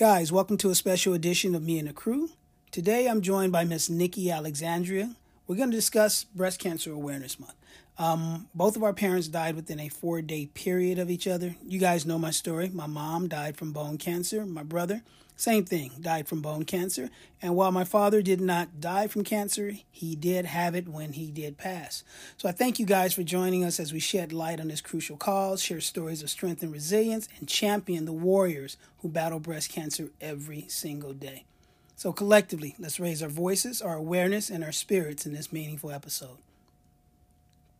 Guys, welcome to a special edition of Me and the Kru. Today I'm joined by Miss Nikki Alexandria. We're going to discuss Breast Cancer Awareness Month. Um, both of our parents died within a four day period of each other. You guys know my story. My mom died from bone cancer. My brother, same thing, died from bone cancer. And while my father did not die from cancer, he did have it when he did pass. So I thank you guys for joining us as we shed light on this crucial cause, share stories of strength and resilience, and champion the warriors who battle breast cancer every single day. So collectively, let's raise our voices, our awareness, and our spirits in this meaningful episode.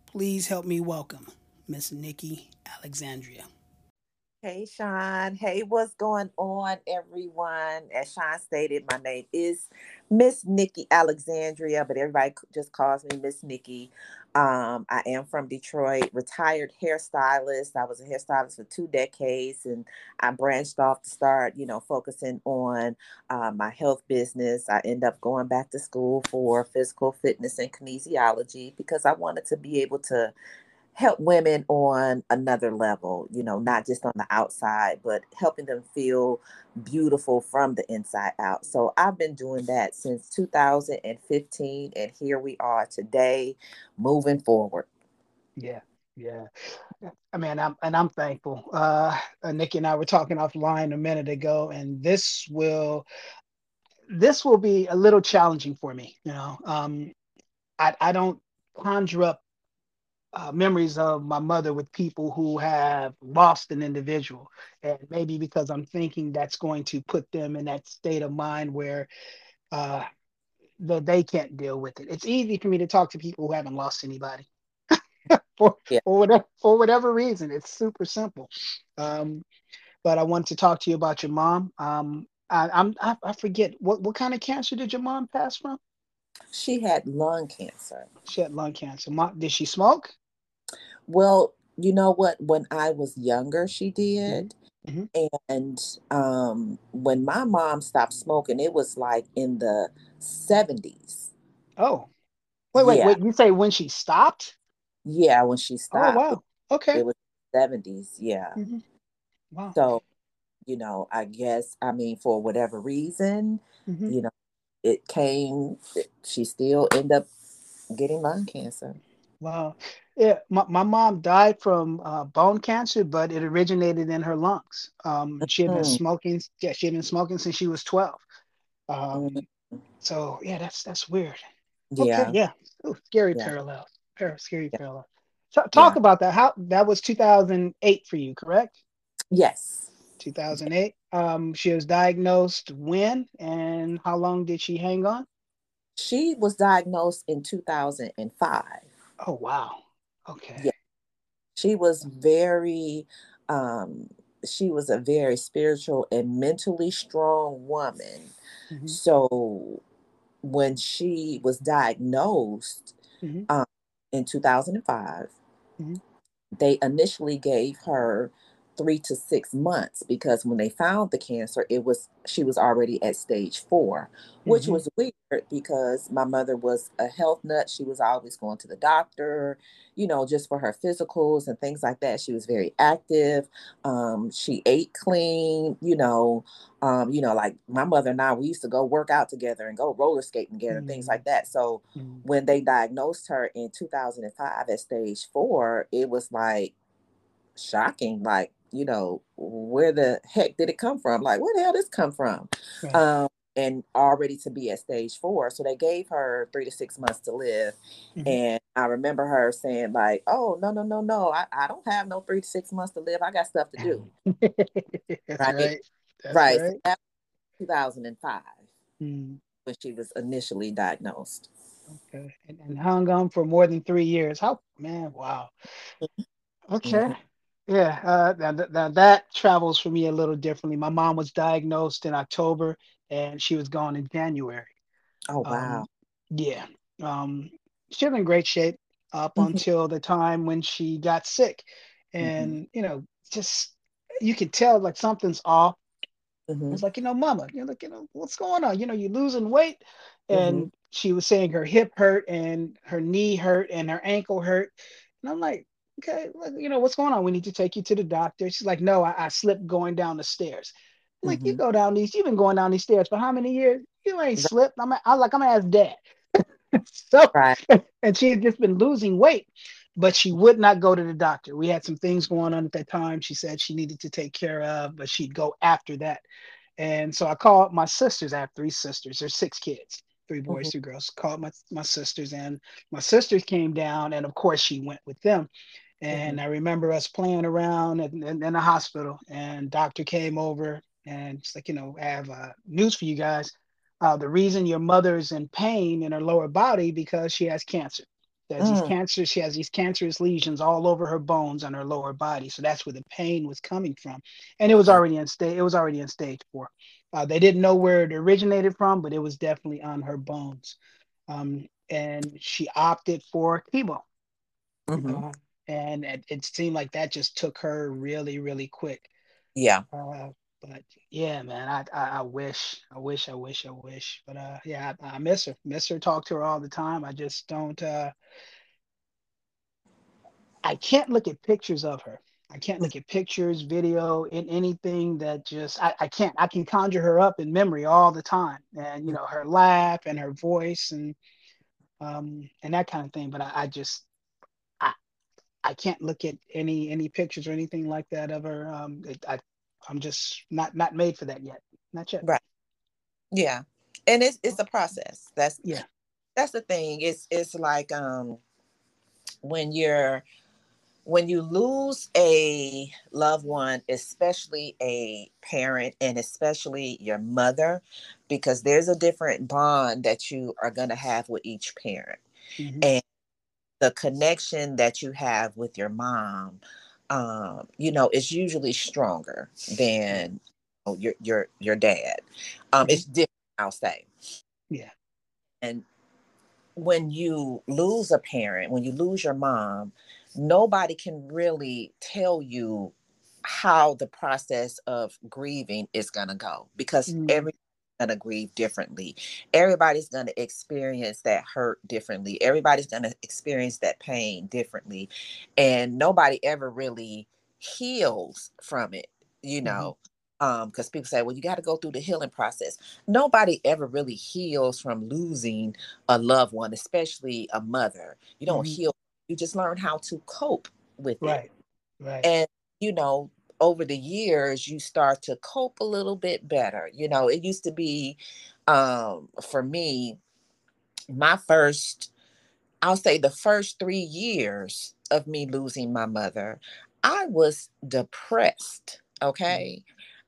Please help me welcome Miss Nikki Alexandria. Hey, Shaun. Hey, what's going on, everyone? As Shaun stated, my name is Miss Nikki Alexandria, but everybody just calls me Miss Nikki. Um, I am from Detroit, retired hairstylist. I was a hairstylist for two decades, and I branched off to start, you know, focusing on uh, my health business. I end up going back to school for physical fitness and kinesiology because I wanted to be able to help women on another level, you know, not just on the outside, but helping them feel beautiful from the inside out. So I've been doing that since 2015, and here we are today, moving forward. Yeah, yeah. I mean, I'm and I'm thankful. Uh, uh, Nikki and I were talking offline a minute ago, and this will this will be a little challenging for me. You know, um, I I don't conjure up uh, memories of my mother with people who have lost an individual. And maybe because I'm thinking that's going to put them in that state of mind where uh, that they can't deal with it. It's easy for me to talk to people who haven't lost anybody. for, yeah. for, whatever, for whatever reason, it's super simple. Um, but I want to talk to you about your mom. Um, I, I'm I, I forget what what kind of cancer did your mom pass from? She had lung cancer. She had lung cancer. Mom, did she smoke? Well, you know what? When I was younger, she did. Mm-hmm. And um, when my mom stopped smoking, it was like in the 70s. Oh, wait, wait, yeah. wait. You say when she stopped? Yeah, when she stopped. Oh, wow. Okay. It was 70s. Yeah. Mm-hmm. Wow. So, you know, I guess, I mean, for whatever reason, mm-hmm. you know, it came, she still ended up getting lung cancer. Wow. Yeah, my, my mom died from uh, bone cancer, but it originated in her lungs. Um, she had been smoking. Yeah, she had been smoking since she was twelve. Um, mm-hmm. so yeah, that's that's weird. Yeah, okay, yeah. Ooh, scary yeah. parallel. Par- scary yeah. parallel. So, talk yeah. about that. How that was 2008 for you, correct? Yes. 2008. Um, she was diagnosed when and how long did she hang on? She was diagnosed in 2005. Oh wow. Okay. Yeah. She was very um she was a very spiritual and mentally strong woman. Mm-hmm. So when she was diagnosed mm-hmm. um, in 2005, mm-hmm. they initially gave her three to six months because when they found the cancer, it was she was already at stage 4 which mm-hmm. was weird because my mother was a health nut. She was always going to the doctor, you know, just for her physicals and things like that. She was very active. Um, she ate clean, you know, um, you know, like my mother and I, we used to go work out together and go roller skating together, mm-hmm. things like that. So mm-hmm. when they diagnosed her in 2005 at stage four, it was like shocking. Like, you know, where the heck did it come from? Like, where the hell did this come from? Right. Um, and already to be at stage four. So they gave her three to six months to live. Mm-hmm. And I remember her saying, like, oh, no, no, no, no, I, I don't have no three to six months to live. I got stuff to do. That's right. Right. That's right. right. So 2005 mm. when she was initially diagnosed. Okay. And, and hung on for more than three years. How, man, wow. Mm-hmm. Okay. Mm-hmm. Yeah, uh, now, now that travels for me a little differently. My mom was diagnosed in October, and she was gone in January. Oh wow! Um, yeah, um, she was in great shape up mm-hmm. until the time when she got sick, mm-hmm. and mm-hmm. you know, just you could tell like something's off. Mm-hmm. It's like you know, Mama, you're like you know, what's going on? You know, you're losing weight, and mm-hmm. she was saying her hip hurt and her knee hurt and her ankle hurt, and I'm like, okay, you know, what's going on? We need to take you to the doctor. She's like, no, I, I slipped going down the stairs. Like mm-hmm. you go down these, you've been going down these stairs for how many years? You ain't slipped. I'm, I'm like, I'm gonna ask dad. so, right. and she had just been losing weight, but she would not go to the doctor. We had some things going on at that time. She said she needed to take care of, but she'd go after that. And so I called my sisters. I have three sisters. There's six kids, three boys, mm-hmm. two girls. Called my my sisters, and my sisters came down, and of course she went with them. And mm-hmm. I remember us playing around in, in, in, the hospital, and doctor came over, and it's like, you know, I have uh, news for you guys. Uh, the reason your mother's in pain in her lower body because she has cancer. There's mm. these cancer, she has these cancerous lesions all over her bones and her lower body. So that's where the pain was coming from. And it was already in stage, it was already in stage four. Uh, they didn't know where it originated from, but it was definitely on her bones. Um, and she opted for chemo. Mm-hmm. Uh, and it, it, seemed like that just took her really, really quick. Yeah. Uh, but yeah, man, I, I, I wish, I wish, I wish, I wish. But uh, yeah, I, I, miss her, miss her. Talk to her all the time. I just don't. uh I can't look at pictures of her. I can't look at pictures, video, in anything that just I, I can't. I can conjure her up in memory all the time, and you know her laugh and her voice and um and that kind of thing. But I, I just I can't look at any any pictures or anything like that of her. Um, it, I I'm just not not made for that yet. Not yet. Right. Yeah. And it's it's a process. That's yeah. That's the thing. It's it's like um when you're when you lose a loved one, especially a parent and especially your mother, because there's a different bond that you are going to have with each parent. Mm-hmm. And the connection that you have with your mom um, you know, is usually stronger than know, your your your dad. Um, it's different, I'll say. Yeah. And when you lose a parent, when you lose your mom, nobody can really tell you how the process of grieving is going to go because mm. every going to grieve differently. Everybody's going to experience that hurt differently. Everybody's going to experience that pain differently. And nobody ever really heals from it, you mm-hmm. know. Mm-hmm. Um, because people say, well, you got to go through the healing process. Nobody ever really heals from losing a loved one, especially a mother. You don't mm-hmm. heal, you just learn how to cope with right. it. Right. And you know, over the years you start to cope a little bit better you know it used to be um for me my first i'll say the first 3 years of me losing my mother i was depressed mm. okay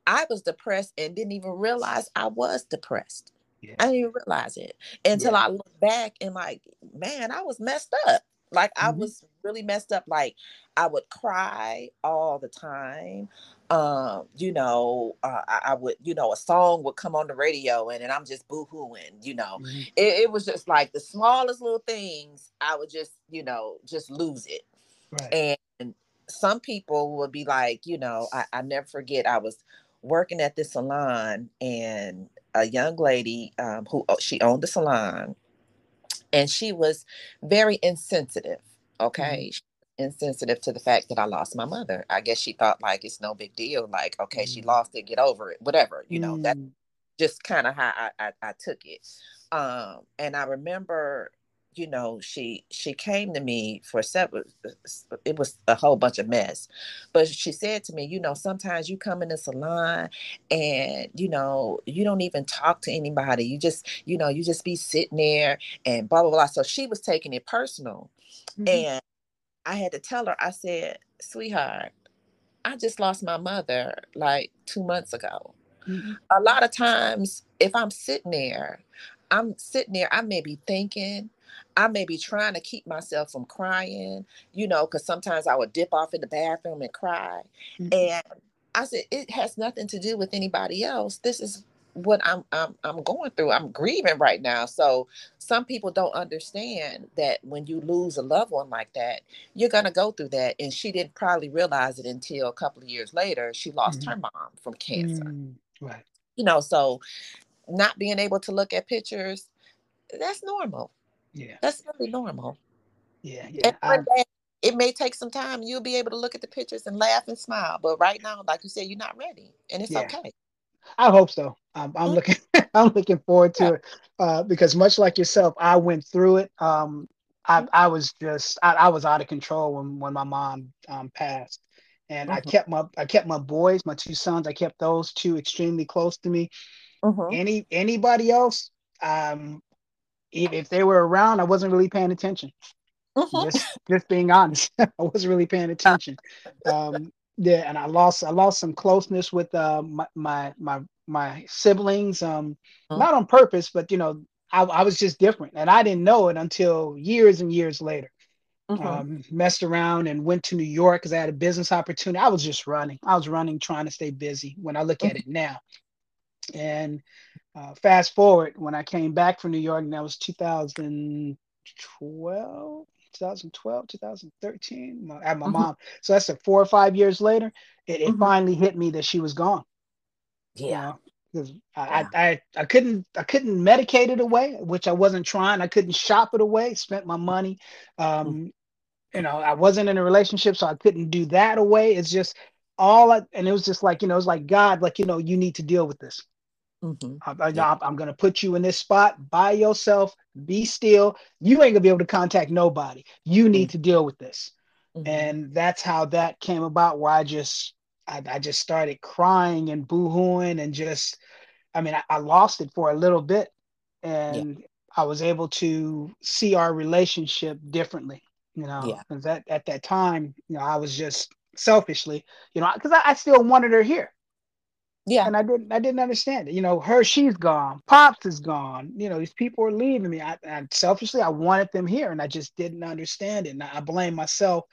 i was depressed and didn't even realize i was depressed yeah. i didn't even realize it until yeah. i look back and like man i was messed up like mm-hmm. I was really messed up. Like I would cry all the time. Um, you know, uh, I, I, would, you know, a song would come on the radio and, and I'm just boo-hooing, you know. Mm-hmm. It, it, was just like the smallest little things, I would just, you know, just lose it. Right. And some people would be like, you know, I, I never forget I was working at the salon and a young lady um, who oh, she owned the salon and she was very insensitive okay mm-hmm. insensitive to the fact that i lost my mother i guess she thought like it's no big deal like okay mm-hmm. she lost it get over it whatever you know mm-hmm. that just kind of how I, I, I took it um and i remember you know she she came to me for several it was a whole bunch of mess. But she said to me you know sometimes you come in the salon and you know you don't even talk to anybody. You just you know you just be sitting there and blah blah blah. So she was taking it personal. Mm-hmm. and i had to tell her i said sweetheart i just lost my mother like two months ago. Mm-hmm. a lot of times if i'm sitting there I'm sitting there, I may be thinking, I may be trying to keep myself from crying, you know, because sometimes I would dip off in the bathroom and cry. Mm-hmm. And I said, it has nothing to do with anybody else. This is what I'm, I'm I'm going through. I'm grieving right now. So some people don't understand that when you lose a loved one like that, you're gonna go through that. And she didn't probably realize it until a couple of years later. She lost mm-hmm. her mom from cancer. Mm-hmm. Right. You know, so not being able to look at pictures, that's normal. Yeah. That's really normal. Yeah. Yeah. And day, it may take some time. You'll be able to look at the pictures and laugh and smile. But right now, like you said, you're not ready. And it's yeah. okay. I hope so. I'm, I'm mm-hmm. looking I'm looking forward to yeah. it uh, because much like yourself, I went through it. Um, I, mm-hmm. I was just I, I, was out of control when when my mom um, passed, and mm-hmm. I kept my I kept my boys, my two sons, I kept those two extremely close to me. Mm-hmm. Any anybody else, um, if, if they were around, I wasn't really paying attention. Mm-hmm. Just just being honest, I wasn't really paying attention. Um, yeah, and I lost I lost some closeness with uh, my, my my my siblings. Um, mm-hmm. not on purpose, but you know, I, I was just different, and I didn't know it until years and years later. Mm-hmm. Um, messed around and went to New York because I had a business opportunity. I was just running. I was running, trying to stay busy. When I look mm-hmm. at it now, and uh, fast forward when I came back from New York, and that was 2012, 2012, 2013. My, at my mm-hmm. mom. So that's like four or five years later. It, it mm-hmm. finally hit me that she was gone. Yeah. because I, I, I, I couldn't I couldn't medicate it away, which I wasn't trying. I couldn't shop it away. Spent my money. Um, mm-hmm. You know, I wasn't in a relationship, so I couldn't do that away. It's just all, I, and it was just like you know, it was like God, like you know, you need to deal with this. Mm-hmm. I, yeah. I'm going to put you in this spot by yourself. Be still. You ain't gonna be able to contact nobody. You need mm-hmm. to deal with this. Mm-hmm. And that's how that came about. Where I just, I, I just started crying and boohooing and just, I mean, I, I lost it for a little bit, and yeah. I was able to see our relationship differently. You know, yeah. because at at that time, you know, I was just selfishly, you know, because I, I still wanted her here. Yeah. And I didn't I didn't understand it. You know, her she's gone, Pops is gone. You know, these people are leaving me. I and selfishly I wanted them here and I just didn't understand it. And I blame myself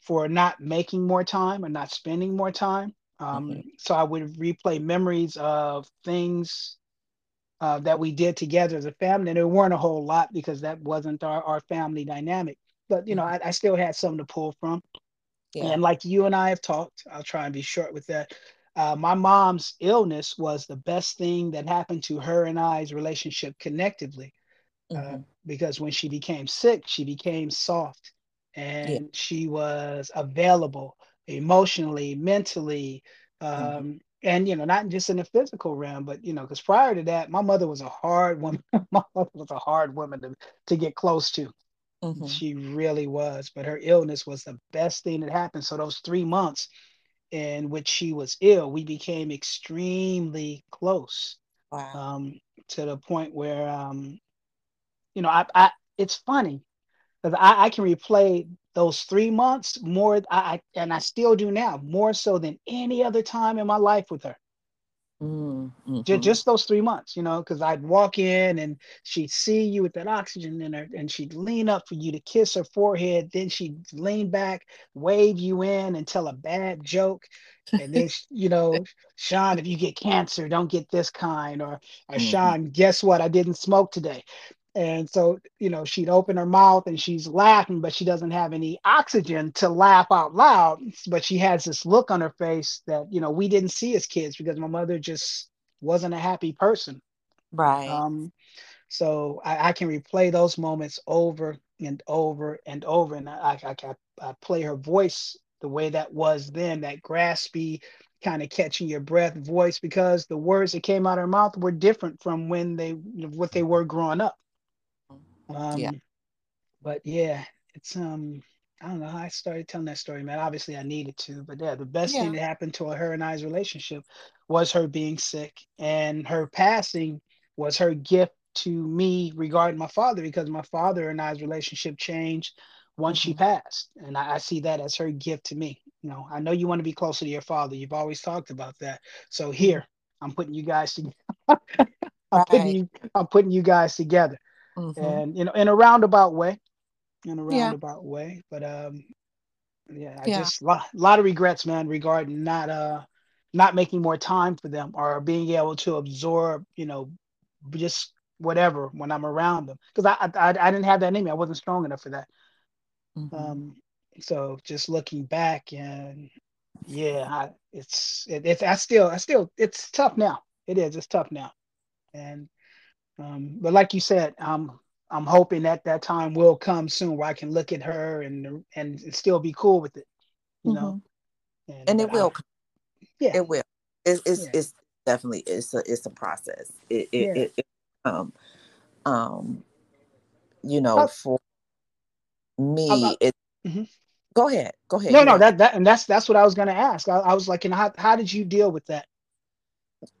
for not making more time and not spending more time. Um, mm-hmm. so I would replay memories of things uh, that we did together as a family. And there weren't a whole lot because that wasn't our, our family dynamic. But you know, mm-hmm. I, I still had something to pull from. Yeah. And like you and I have talked, I'll try and be short with that uh, my mom's illness was the best thing that happened to her and I's relationship connectively. Uh, mm-hmm. Uh, because when she became sick, she became soft and yeah. she was available emotionally, mentally, um, mm-hmm. and you know, not just in the physical realm, but you know, because prior to that, my mother was a hard woman. my mother was a hard woman to, to get close to. Mm-hmm. She really was, but her illness was the best thing that happened. So those three months, in which she was ill, we became extremely close. Wow. Um, to the point where, um, you know, I, I it's funny because I, I can replay those three months more. I, and I still do now more so than any other time in my life with her. Mm-hmm. Just, just those three months, you know, because I'd walk in and she'd see you with that oxygen in her, and she'd lean up for you to kiss her forehead. Then she'd lean back, wave you in, and tell a bad joke. And then, you know, Shaun, if you get cancer, don't get this kind. Or, or mm-hmm. Shaun, guess what? I didn't smoke today. And so, you know, she'd open her mouth and she's laughing, but she doesn't have any oxygen to laugh out loud. But she has this look on her face that, you know, we didn't see as kids because my mother just wasn't a happy person. Right. Um, so I, I can replay those moments over and over and over. And I, I, I, I play her voice the way that was then, that graspy, kind of catching your breath voice because the words that came out of her mouth were different from when they what they were growing up. Um, yeah. But yeah, it's um, I don't know how I started telling that story, man. Obviously, I needed to, but yeah, the best yeah. thing that happened to her and I's relationship was her being sick, and her passing was her gift to me regarding my father because my father and I's relationship changed once mm-hmm. she passed, and I, I see that as her gift to me. You know, I know you want to be closer to your father. You've always talked about that. So here, I'm putting you guys together. I'm right. putting you, I'm putting you guys together mm-hmm. and you know in a roundabout way in a roundabout yeah. way but um yeah i yeah. just a lot, lot of regrets man regarding not uh not making more time for them or being able to absorb you know just whatever when i'm around them because I, I i didn't have that in me i wasn't strong enough for that mm-hmm. um so just looking back and yeah I, it's it, it's i still i still it's tough now it is it's tough now and um, but like you said, um, I'm hoping that that time will come soon where I can look at her and and still be cool with it, you know. Mm-hmm. And, and it will. I, yeah, it will. It's it's, yeah. it's definitely it's a it's a process. It it, yeah. it, it um um you know for me it mm-hmm. go ahead go ahead no no that that and that's that's what i was going to ask I, I, was like and how, how did you deal with that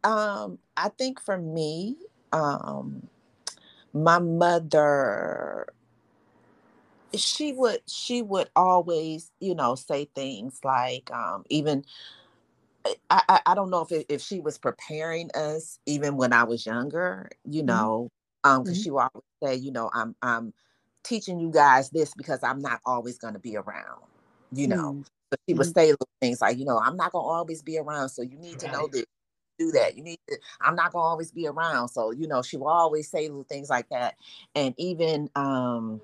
um i think for me um my mother she would she would always you know say things like um even I, I, I don't know if it, if she was preparing us even when I was younger, you mm-hmm. know, um, because mm-hmm. she would always say, you know, I'm I'm teaching you guys this because I'm not always going to be around, you know. Mm-hmm. But she would mm-hmm. say little things like, you know, I'm not going to always be around, so you need right. to know this, do that. You need to. I'm not going to always be around, so you know, she will always say little things like that, and even um,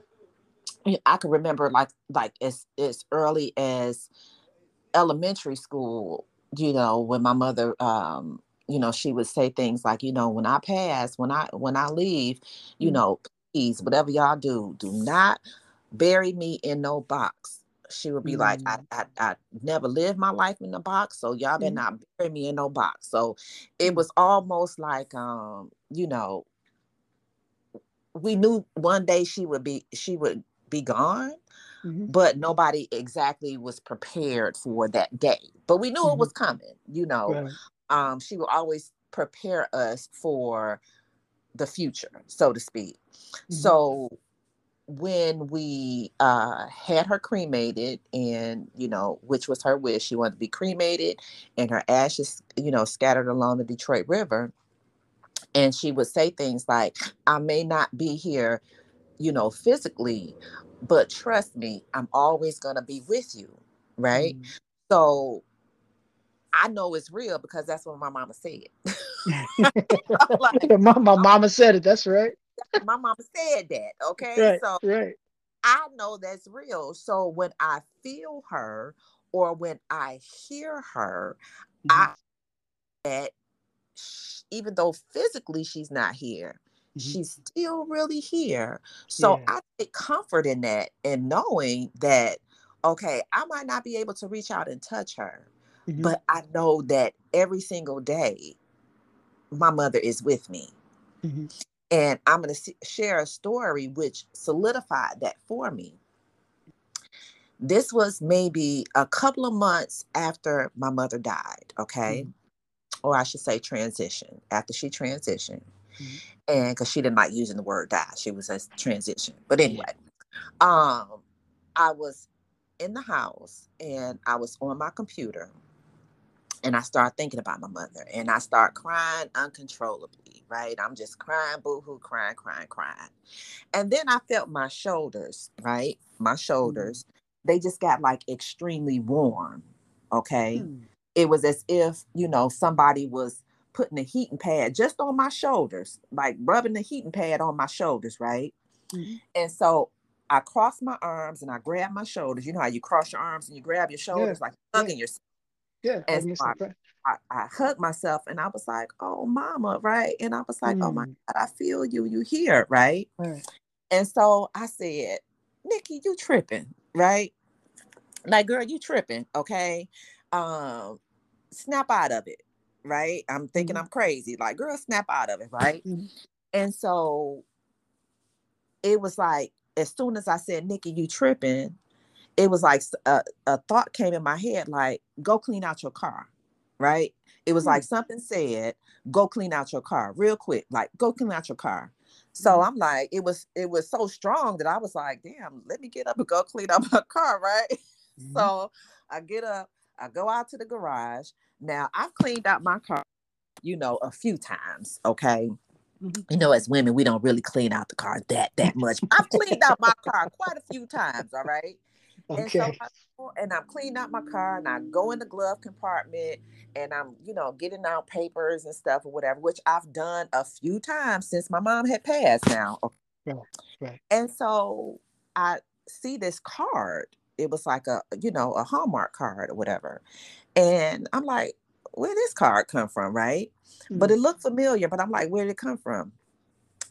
I can remember like like as as early as elementary school, you know, when my mother um you know she would say things like you know when i pass when i when i leave you mm-hmm. know please whatever y'all do do not bury me in no box she would be mm-hmm. like I, I, I never lived my life in a box so y'all better mm-hmm. not bury me in no box so it mm. was almost like um you know we knew one day she would be she would be gone mm-hmm. but nobody exactly was prepared for that day but we knew mm-hmm. it was coming you know right. um she would always prepare us for the future so to speak mm-hmm. so when we uh, had her cremated and you know which was her wish she wanted to be cremated and her ashes you know scattered along the detroit river and she would say things like i may not be here you know physically but trust me i'm always going to be with you right? Mm. so i know it's real because that's what my mama said. Like, my, my mama said it that's right my mama said that okay right, so right i know that's real so when i feel her or when i hear her mm-hmm. i that even though physically she's not here Mm-hmm. She's still really here. So yeah. I take comfort in that and knowing that, okay, I might not be able to reach out and touch her, mm-hmm. but I know that every single day, my mother is with me. And I'm going to share a story which solidified that for me. This was maybe a couple of months after my mother died, okay? Mm-hmm. Or I should say transition, after she transitioned. Mm-hmm. And because she didn't like using the word die, she was a transition. But anyway, um, I was in the house and I was on my computer and I start thinking about my mother and I start crying uncontrollably, right? I'm just crying, boohoo, crying, crying, crying. And then I felt my shoulders, right? My shoulders, mm-hmm. they just got like extremely warm. Okay. Mm-hmm. It was as if, you know, somebody was putting a heating pad just on my shoulders, like rubbing the heating pad on my shoulders, right? Mm-hmm. And so I cross my arms and I grab my shoulders. You know how you cross your arms and you grab your shoulders yeah. like hugging yeah. yourself. Yeah. And so I, I, hugged myself and I was like, oh, mama, right? And I was like, mm. oh my mm. God, I feel you. You here, right? right? And so I said, Nikki, you tripping, right? Like, girl, you tripping, okay? Um, snap out of it right? I'm thinking mm-hmm. I'm crazy. Like, girl, snap out of it, right? Mm-hmm. And so it was like, as soon as I said, Nikki, you tripping, it was like a, a thought came in my head, like, go clean out your car, right? It was mm-hmm. like something said, go clean out your car real quick, like, go clean out your car. So mm-hmm. I'm like, it was it was so strong that I was like, damn, let me get up and go clean up my car, right? Mm-hmm. So I get up, I go out to the garage. Now I've cleaned out my car, you know, a few times. Okay. Mm-hmm. You know, as women, we don't really clean out the car that that much. I've cleaned out my car quite a few times. All right. Okay. And so I, and I'm cleaning out my car and I go in the glove compartment and I'm, you know, getting out papers and stuff or whatever, which I've done a few times since my mom had passed now. Right. Right. And so I see this card it was like a you know a hallmark card or whatever and i'm like where this card come from right mm-hmm. but it looked familiar but i'm like where did it come from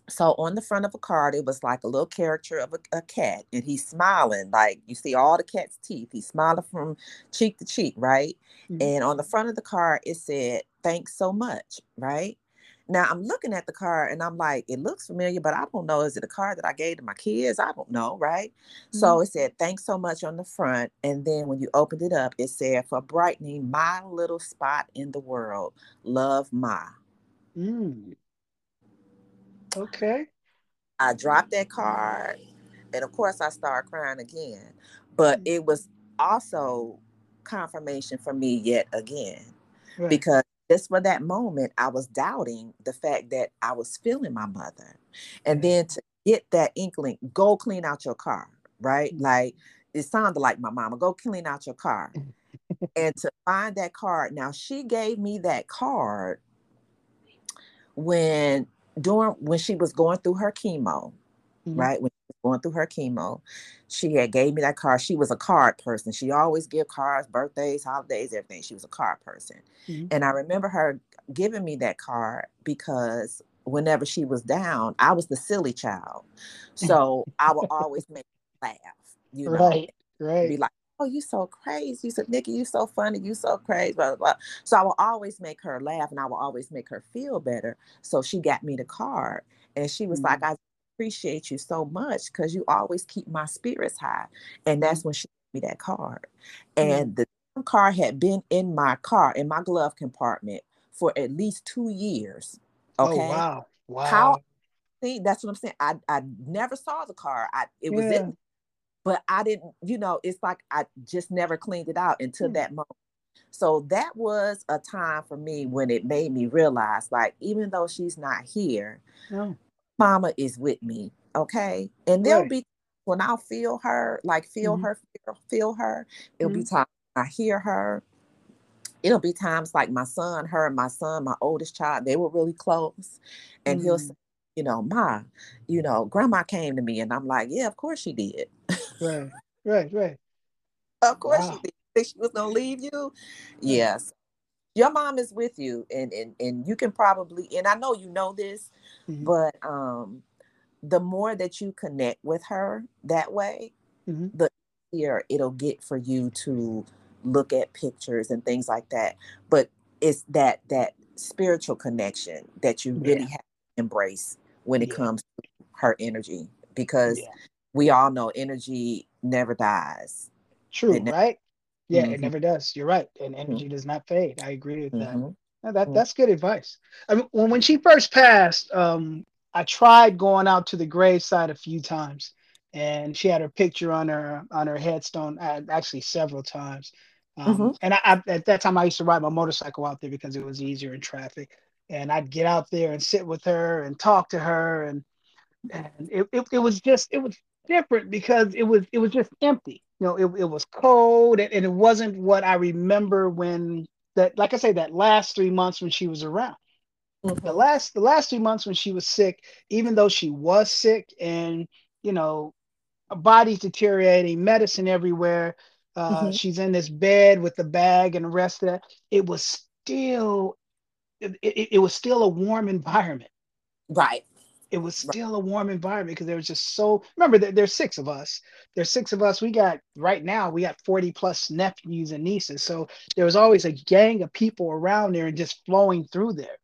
so on the front of a card it was like a little character of a, a cat and he's smiling like you see all the cat's teeth he's smiling from cheek to cheek right mm-hmm. and on the front of the card it said thanks so much, right? Now I'm looking at the card and I'm like, it looks familiar, but I don't know. Is it a card that I gave to my kids? I don't know, right? Mm-hmm. So it said, thanks so much on the front. And then when you opened it up, it said, for brightening my little spot in the world, love Ma. Mm. Okay. I dropped that card. And of course, I started crying again. But mm. it was also confirmation for me yet again. Right. Because just for that moment, I was doubting the fact that I was feeling my mother. And then to get that inkling, go clean out your car, right? Mm-hmm. Like it sounded like my mama, go clean out your car. and to find that card. Now she gave me that card when during when she was going through her chemo, mm-hmm. right? When she was going through her chemo. She had gave me that card. She was a card person. She always give cards, birthdays, holidays, everything. She was a card person. Mm-hmm. And I remember her giving me that card because whenever she was down, I was the silly child. So I would always make her laugh, you know. Right, right. Be like, oh, you so crazy. You said, Nikki, you so funny. You so crazy. Blah, blah, blah. So I will always make her laugh and I will always make her feel better. So she got me the card. And she was mm-hmm. like, I appreciate you so much because you always keep my spirits high. And that's mm-hmm. when she gave me that card. And mm-hmm. the card had been in my car, in my glove compartment for at least two years. Oh, okay. Oh, wow. Wow. How see that's what I'm saying. I, I never saw the car. I it was in but I didn't, you know, it's like I just never cleaned it out until mm-hmm. that moment. So that was a time for me when it made me realize, like, even though she's not here, oh mama is with me. Okay. And there'll right. be when I'll feel her, like feel mm-hmm. her, feel, feel, her. It'll mm-hmm. be times I hear her. It'll be times like my son, her and my son, my oldest child, they were really close. And he'll say, you know, Ma, you know, grandma came to me. And I'm like, yeah, of course she did. Right, right, right. of course wow. she did. Think she was gonna leave you? Yes. Your mom is with you and and and you can probably and I know you know this, Mm-hmm. But um, the more that you connect with her that way, mm-hmm. the easier it'll get for you to look at pictures and things like that. But it's that that spiritual connection that you really yeah. have to embrace when it yeah. comes to her energy because yeah. We all know energy never dies. True, never, right? Yeah, mm-hmm. it never does. You're right. And mm-hmm. energy does not fade. I agree with that. Mm-hmm. That mm. that's good advice. I mean, when when she first passed, um, I tried going out to the graveside a few times, and she had her picture on her on her headstone. Uh, actually, several times. Um, mm-hmm. And I, I, at that time, I used to ride my motorcycle out there because it was easier in traffic. And I'd get out there and sit with her and talk to her, and and it, it, it was just it was different because it was it was just empty. You know, it, it was cold and, and it wasn't what I remember when that like I say, that last three months when she was around. Mm-hmm. The last the last three months when she was sick, even though she was sick and you know, body deteriorating, medicine everywhere. Uh, mm-hmm. She's in this bed with the bag and the rest of that. It was still, it, it, it was still a warm environment. Right it was still a warm environment because there was just so remember that there's six of us. There's six of us. We got right now we got 40 plus nephews and nieces. So there was always a gang of people around there and just flowing through there.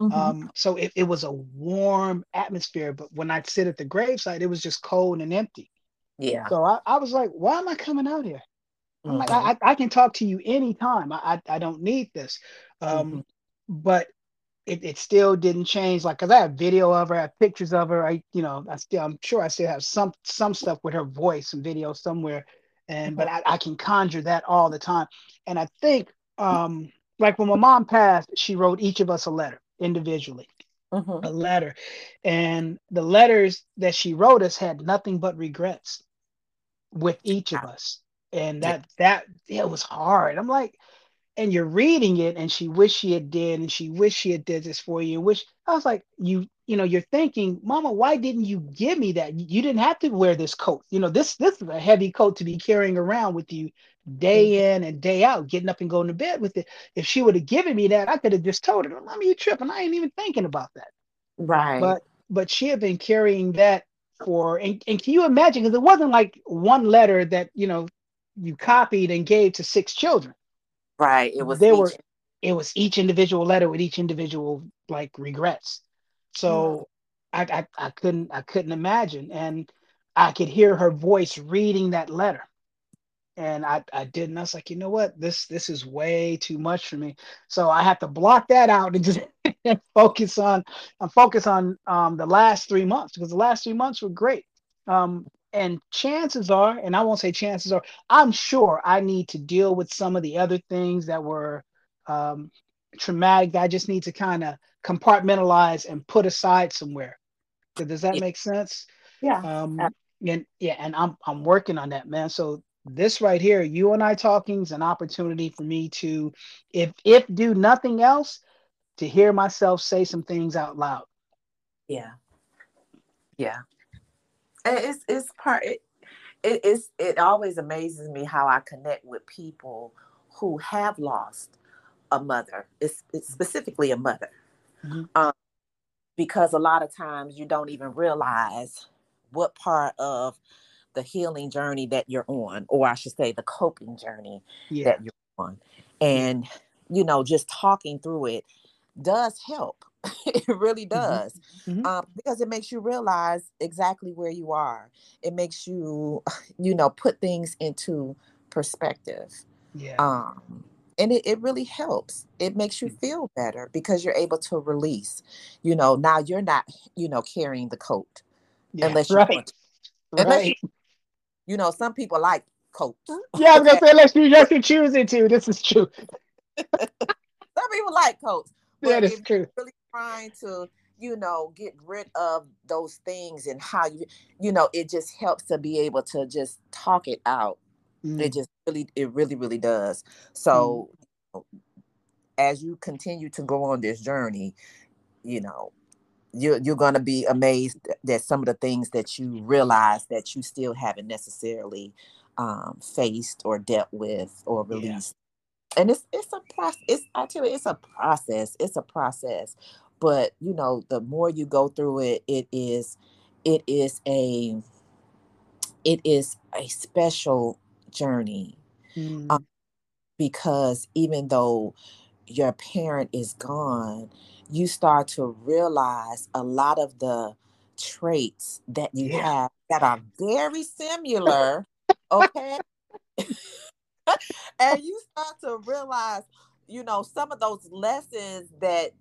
Mm-hmm. um, so it, it was a warm atmosphere but when i'd sit at the gravesite it was just cold and empty. Yeah. So i, I was like why am i coming out here? Mm-hmm. like I, I can talk to you anytime. I i, I don't need this. Um, mm-hmm. but it, it still didn't change. Like, cause I have video of her, I have pictures of her. I, you know, I still, I'm sure I still have some some stuff with her voice and video somewhere. And but I, I can conjure that all the time. And I think, um, like when my mom passed, she wrote each of us a letter individually, mm-hmm. a letter, and the letters that she wrote us had nothing but regrets with each of us. And that that it was hard. I'm like, and you're reading it and she wished she had did and she wished she had did this for you which i was like you you know you're thinking mama why didn't you give me that? You didn't have to wear this coat. You know this this is a heavy coat to be carrying around with you day mm-hmm. in and day out getting up and going to bed with it. If she would have given me that i could have just told her let mama you tripping. I ain't even thinking about that. Right. But but she had been carrying that for and, and can you imagine? Because it wasn't like one letter that you know you copied and gave to six children Right. It was there were it was each individual letter with each individual like regrets. So I, I I couldn't I couldn't imagine, and I could hear her voice reading that letter and I, I didn't. I was like, you know what, this this is way too much for me. So I have to block that out and just focus on focus on um, the last three months because the last three months were great. Um, and chances are, and I won't say chances are, I'm sure I need to deal with some of the other things that were um, traumatic. That I just need to kind of compartmentalize and put aside somewhere. Does that make sense? Yeah. Um, and yeah, and I'm I'm working on that, man. So this right here, you and I talking is an opportunity for me to, if if do nothing else, to hear myself say some things out loud. Yeah. Yeah. It's it's part it, it it's it always amazes me how I connect with people who have lost a mother. It's, it's specifically a mother. Mm-hmm. Um, because a lot of times you don't even realize what part of the healing journey that you're on, or I should say, the coping journey yeah. that you're on. And, you know, just talking through it does help. it really mm-hmm. does. Mm-hmm. Um, because it makes you realize exactly where you are. It makes you, you know, put things into perspective. Yeah. Um, and it, it really helps it makes you mm. feel better because you're able to release you know now you're not you know carrying the coat yeah, unless you right. unless right. You, you know, some people like coats. Yeah, I was gonna say unless you just you choose it to. This is true. some people like coats. Yeah, that's true. Really trying to, you know, get rid of those things and how you, you know, it just helps to be able to just talk it out. Mm. It just really, it really, really does. So, mm. as you continue to go on this journey, you know, you're you're going to be amazed that some of the things that you realize that you still haven't necessarily um, faced or dealt with or released. Yeah. And it's it's a process. It's I tell you, it's a process. It's a process. But you know, the more you go through it, it is it is a it is a special journey. Mm. Um, because even though your parent is gone, you start to realize a lot of the traits that you yeah. have that are very similar. Okay. and you start to realize, you know, some of those lessons that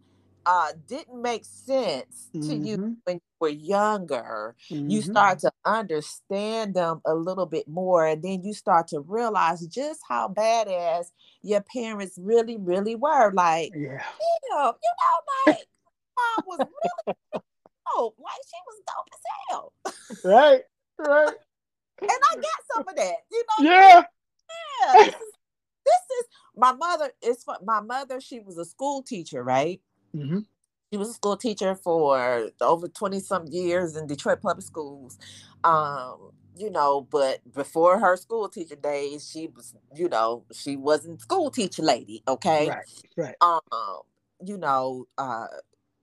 uh, didn't make sense mm-hmm. to you mm-hmm. when you were younger, mm-hmm. you start to understand them a little bit more. And then you start to realize just how badass your parents really, really were. Like, yeah. you know, like, mom was really dope. Like, she was dope as hell. Right, right. and I got some of that, you know? Yeah. Yeah. This is, this is my mother is my mother, she was a school teacher, right? Mm-hmm. She was a school teacher for over 20 some years in Detroit public schools. Um, you know, but before her school teacher days, she was, you know, she wasn't school teacher lady. Okay. Right. Right. Um, you know, uh,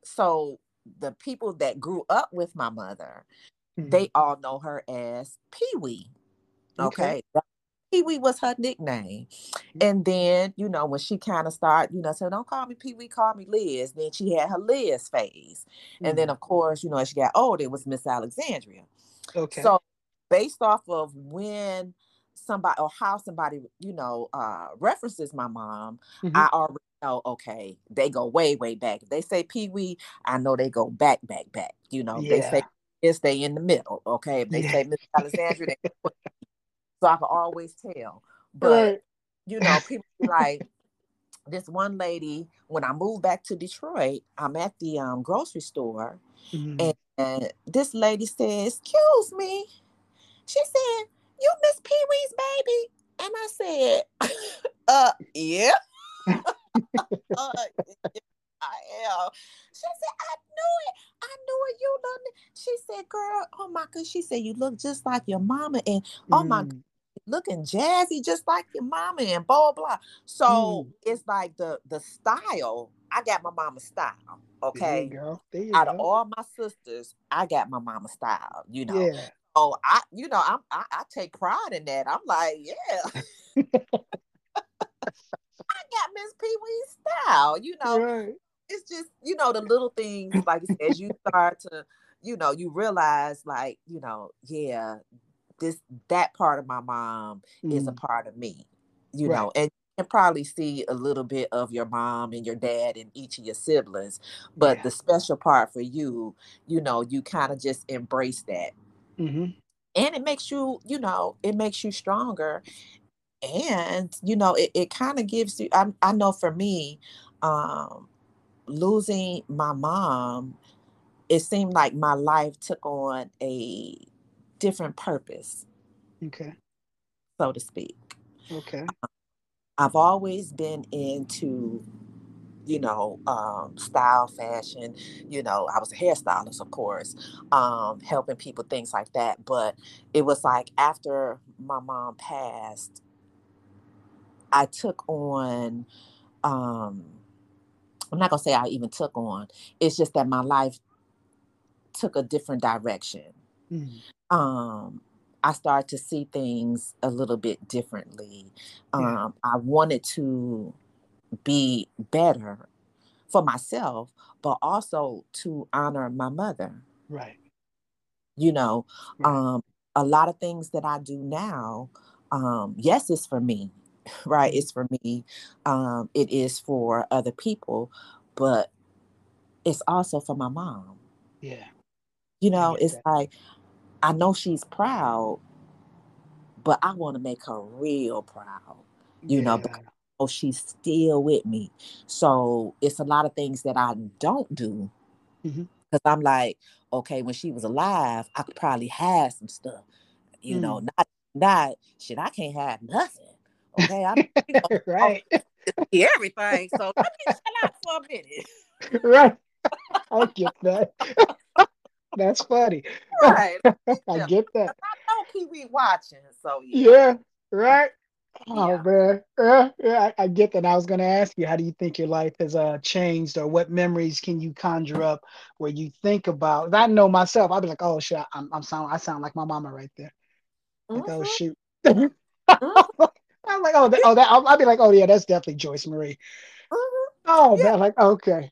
so the people that grew up with my mother, mm-hmm. they all know her as Pee Wee. Okay. okay. Pee Wee was her nickname. Mm-hmm. And then, you know, when she kind of started, you know, said, don't call me Pee Wee, call me Liz. Then she had her Liz phase. Mm-hmm. And then, mm-hmm. of course, you know, as she got older, it was Miss Alexandria. Okay. So, based off of when somebody or how somebody, you know, uh, references my mom, mm-hmm. I already know, okay, they go way, way back. If they say Pee Wee, I know they go back, back, back. You know, yeah. they say, yes, they in the middle. Okay. If they yeah. say Miss Alexandria, they so I can always tell. But right. you know, people like this one lady. When I moved back to Detroit, I'm at the um, grocery store, mm-hmm. and, and this lady says, "Excuse me," she said, "You Miss Pee Wee's baby?" And I said, "Uh, yeah." uh, I am. She said, I knew it. I knew it. You know. She said, girl, oh my god. She said, you look just like your mama. And oh mm. my looking jazzy just like your mama and blah blah. So mm. it's like the the style. I got my mama style. Okay. There you go. There you Out go. of all my sisters, I got my mama style. You know. Yeah. Oh, I you know I'm I, I take pride in that. I'm like, yeah. I got Miss Pee Wee style, you know. Right. It's just, you know, the little things, like as you start to, you know, you realize, like, you know, yeah, this that part of my mom mm. is a mm. part of me, you right. know, and you can probably see a little bit of your mom and your dad and each of your siblings, but yeah. the special part for you, you know, you kind of just embrace that. Mm-hmm. And it makes you, you know, it makes you stronger and you know it, it kind of gives you I, I know for me um losing my mom it seemed like my life took on a different purpose okay. so to speak. Okay. I've always been into you know um, style fashion. You know i was a hairstylist of course um, helping people things like that. But it was like after my mom passed I took on um I'm not gonna say I even took on. It's just that my life took a different direction. Mm-hmm. Um I started to see things a little bit differently. Yeah. Um I wanted to be better for myself, but also to honor my mother. Right. You know, right. um a lot of things that I do now, um, yes, it's for me right? Mm-hmm. It's for me. Um, it is for other people, but it's also for my mom. Yeah. You know, it's that. like I know she's proud, but I want to make her real proud. You yeah. know, because she's still with me. So it's a lot of things that I don't do because mm-hmm. I'm like, okay, when she was alive, I could probably have some stuff. You mm. know, not not shit. I can't have nothing. Okay, I'm you know, right. everything. So let me chill out for a minute. Right. I'll get that. That's funny. Right. I get that. I know Wee watching, so yeah. yeah right. Oh yeah. man, yeah, yeah, I, I, get that. I was going to ask you, how do you think your life has uh, changed, or what memories can you conjure up where you think about? I know myself. I'd be like, oh shit, I'm, I'm sound, I sound like my mama right there. Like, oh, mm-hmm. oh shoot. mm-hmm. I'm like, oh, that, oh, that. I'll, I'll, be like, oh yeah, that's definitely Joyce Marie. Mm-hmm. Oh yeah. man, like okay.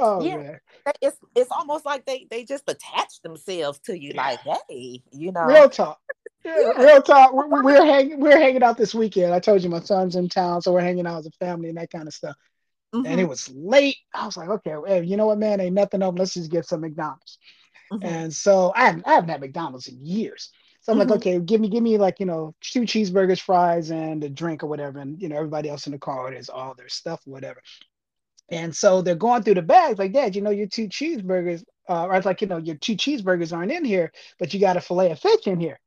Oh yeah. man. It's it's almost like they they just attach themselves to you, yeah. like, hey, you know. Real talk. Yeah, yeah. Real talk. We're, we're hanging. We're hanging out this weekend. I told you my son's in town, so we're hanging out as a family and that kind of stuff. Mm-hmm. And it mm-hmm. was late. I was like, okay, hey, you know what, man? Ain't nothing open. Let's just get some McDonald's. Mm-hmm. And so I haven't, I haven't had McDonald's in years. So I'm mm-hmm. like, okay, give me, give me like, you know, two cheeseburgers, fries, and a drink or whatever. And, you know, everybody else in the car orders all their stuff whatever. And so they're going through the bags like, Dad, you know, your two cheeseburgers, uh, or it's like, you know, your two cheeseburgers aren't in here, but you got a fillet of fish in here.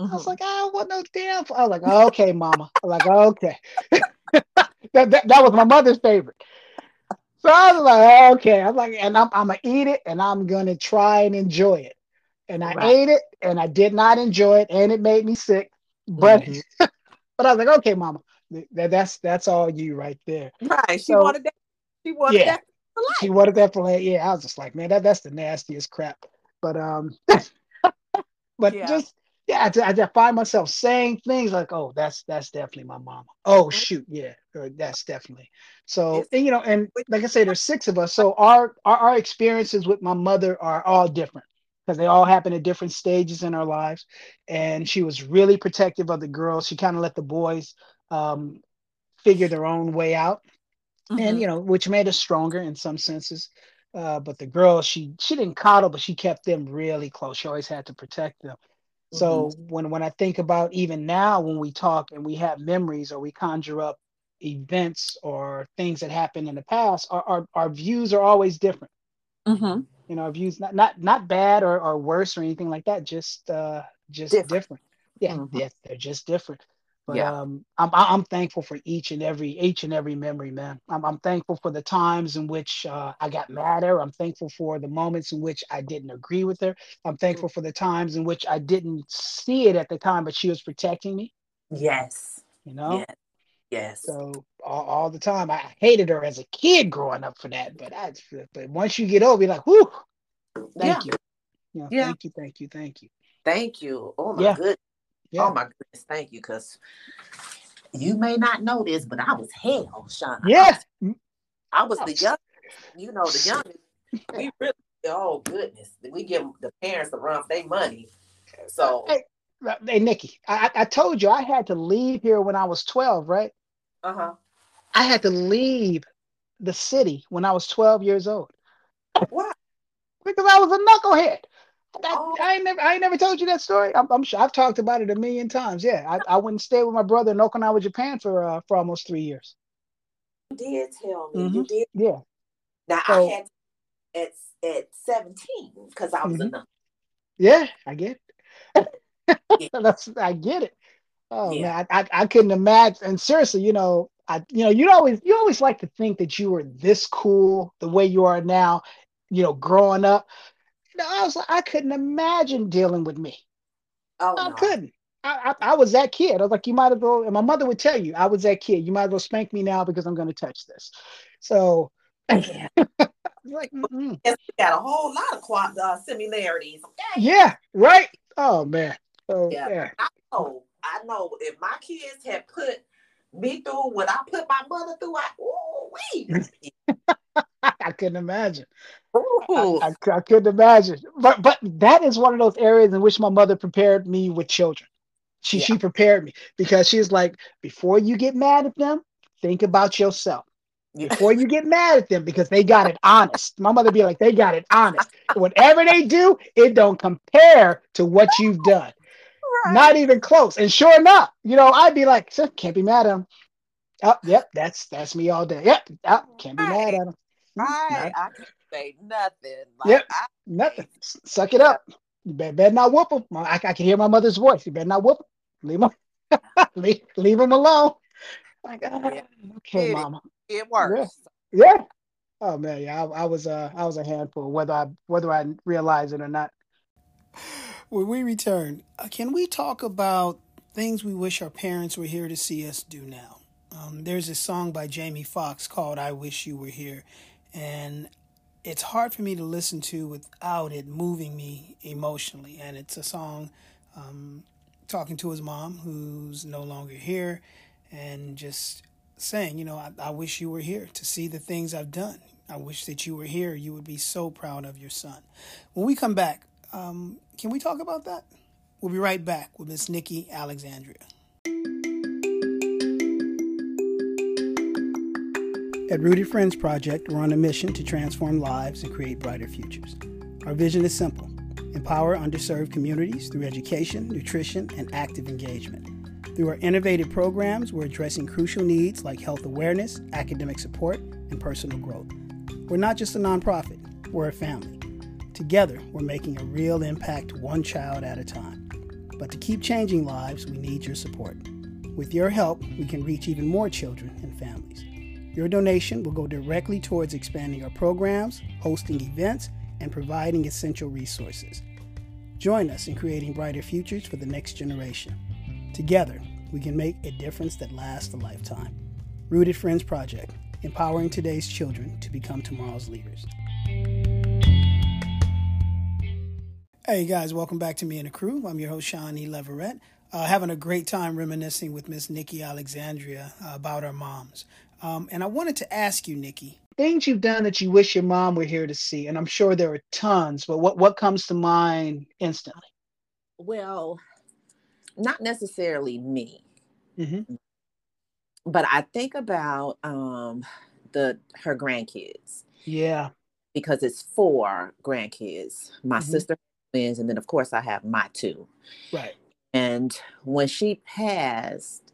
Mm-hmm. I was mm-hmm. like, I don't want no damn. I was like, okay, mama. I'm like, okay. that, that, that was my mother's favorite. So I was like, okay. I'm like, and I'm, I'm gonna eat it and I'm gonna try and enjoy it and I right. ate it and I did not enjoy it and it made me sick. But mm-hmm. but I was like, okay, mama, that, that's that's all you right there. Right. She so, wanted that. She wanted yeah, that. She wanted that for Yeah, I was just like, man, that, that's the nastiest crap. But um, but yeah. just yeah, I, I, find myself saying things like, "Oh, that's that's definitely my mama." Oh, mm-hmm. shoot, yeah, that's definitely. So, and, you know, and like I say, there's six of us, so our, our our experiences with my mother are all different because they all happen at different stages in our lives. And she was really protective of the girls. She kind of let the boys um, figure their own way out, mm-hmm. and you know, which made us stronger in some senses. Uh, but the girls, she she didn't coddle, but she kept them really close. She always had to protect them. Mm-hmm. So when when I think about even now when we talk and we have memories or we conjure up events or things that happened in the past, our our, our views are always different. Mm-hmm you know views not not not bad or, or worse or anything like that just uh just different, different. yeah mm-hmm. yeah they're just different but yeah. um I'm I'm thankful for each and every each and every memory man I'm, I'm thankful for the times in which uh, I got mad at her I'm thankful for the moments in which I didn't agree with her I'm thankful for the times in which I didn't see it at the time but she was protecting me yes you know yes. Yes. So all, all, the time, I hated her as a kid growing up for that. But I, but once you get over, you're like, whoo, thank yeah. you. know, yeah. Thank you. Thank you. Thank you. Thank you. Oh my yeah. goodness. Yeah. Oh my goodness. Thank you. Cause you may not know this, but I was hell, Shaun. Yeah. I was, I was the youngest, you know, the youngest. We really, oh goodness, we give the parents the run their money. So, hey, hey Nikki, I, I told you I had to leave here when I was 12, right? Uh huh. I had to leave the city when I was 12 years old. What? because I was a knucklehead. That, oh. I ain't never, I ain't never told you that story. I'm, I'm, sure I've talked about it a million times. Yeah, I, I went and stayed with my brother in Okinawa, Japan for uh, for almost three years. You did tell me. Mm-hmm. You did. Yeah. Now so, I had at at 17 because I was mm-hmm. enough. Yeah, I get it. I get it. Oh yeah. man, I, I, I couldn't imagine. And seriously, you know, I you know, you always you always like to think that you were this cool the way you are now, you know, growing up. You know, I was like, I couldn't imagine dealing with me. Oh, I no. couldn't. I, I, I, was that kid. I was like, you might as well. And my mother would tell you, I was that kid. You might as well spank me now because I'm going to touch this. So, yeah. like, mm we got a whole lot of uh, similarities. Okay? Yeah, right. Oh man. So, yeah. yeah. I know. I know. If my kids had put me through what I put my mother through, I, ooh, wee. I couldn't imagine. I, I, I, couldn't imagine. But but that is one of those areas in which my mother prepared me with children. She yeah. she prepared me because she's like, before you get mad at them, think about yourself. Before you get mad at them because they got it honest. My mother be like, they got it honest. Whatever they do, it don't compare to what you've done. Right. Not even close. And sure enough, you know, I'd be like, can't be mad at them. Oh, yep, that's that's me all day. Yep, oh, can't be mad at him. I, I can't say nothing. Like, yep, I, nothing. Suck it up. You better, better not whoop him. I, I, can hear my mother's voice. You better not whoop him. Leave him. leave, leave him alone. Like, yeah. okay, it, mama. It works. Yeah. yeah. Oh man, yeah. I, I was uh I was a handful, whether I whether I realize it or not. When we return, uh, can we talk about things we wish our parents were here to see us do now? Um, there's a song by Jamie Foxx called "I Wish You Were Here," and it's hard for me to listen to without it moving me emotionally. And it's a song um, talking to his mom, who's no longer here, and just saying, you know, I, I, wish you were here to see the things I've done. I wish that you were here. You would be so proud of your son. When we come back, um, can we talk about that? We'll be right back with Miss Nikki Alexandria. At Rooted Friends Project, we're on a mission to transform lives and create brighter futures. Our vision is simple empower underserved communities through education, nutrition, and active engagement. Through our innovative programs, we're addressing crucial needs like health awareness, academic support, and personal growth. We're not just a nonprofit, we're a family. Together, we're making a real impact one child at a time. But to keep changing lives, we need your support. With your help, we can reach even more children and families. Your donation will go directly towards expanding our programs, hosting events, and providing essential resources. Join us in creating brighter futures for the next generation. Together, we can make a difference that lasts a lifetime. Rooted Friends Project, empowering today's children to become tomorrow's leaders. Hey guys, welcome back to Me and the Kru. I'm your host, Shaun E. Leverett. Uh, having a great time reminiscing with Miss Nikki Alexandria uh, about our moms. Um, and I wanted to ask you, Nikki, things you've done that you wish your mom were here to see, and I'm sure there are tons. But what what comes to mind instantly? Well, not necessarily me, mm-hmm. but I think about um, the her grandkids. Yeah, because it's four grandkids. My mm-hmm. sister twins, and then of course I have my two. Right. And when she passed,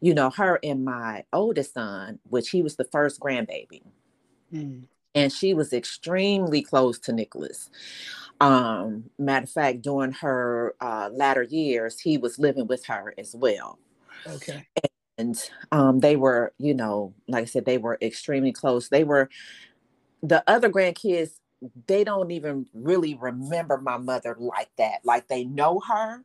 you know, her and my oldest son, which he was the first grandbaby. Mm. And she was extremely close to Nicholas. Um, matter of fact, during her uh, latter years, he was living with her as well. Okay. And um, they were, you know, like I said, they were extremely close. They were the other grandkids, they don't even really remember my mother like that. Like they know her,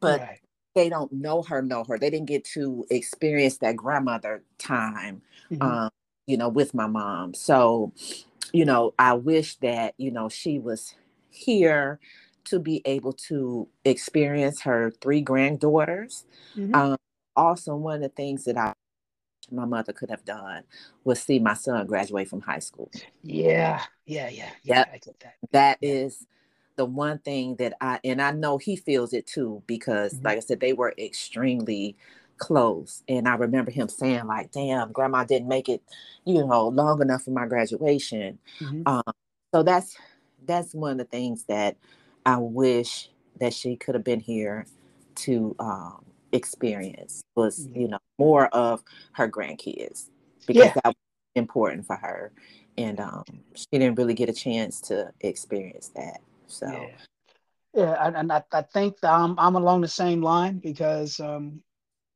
but right they don't know her know her they didn't get to experience that grandmother time mm-hmm. um, you know with my mom so you know i wish that you know she was here to be able to experience her three granddaughters mm-hmm. um, also one of the things that I my mother could have done was see my son graduate from high school. Yeah, yeah, yeah, yeah. I get that. That yeah. is the one thing that I and I know he feels it too because, mm-hmm. like I said, they were extremely close. And I remember him saying, like, damn, grandma didn't make it, you know, long enough for my graduation. Mm-hmm. Um, so that's that's one of the things that I wish that she could have been here to um, experience was, mm-hmm. you know, more of her grandkids because yeah. that was important for her. And um, she didn't really get a chance to experience that. So yeah. Yeah, and I, I think I'm I'm along the same line because um,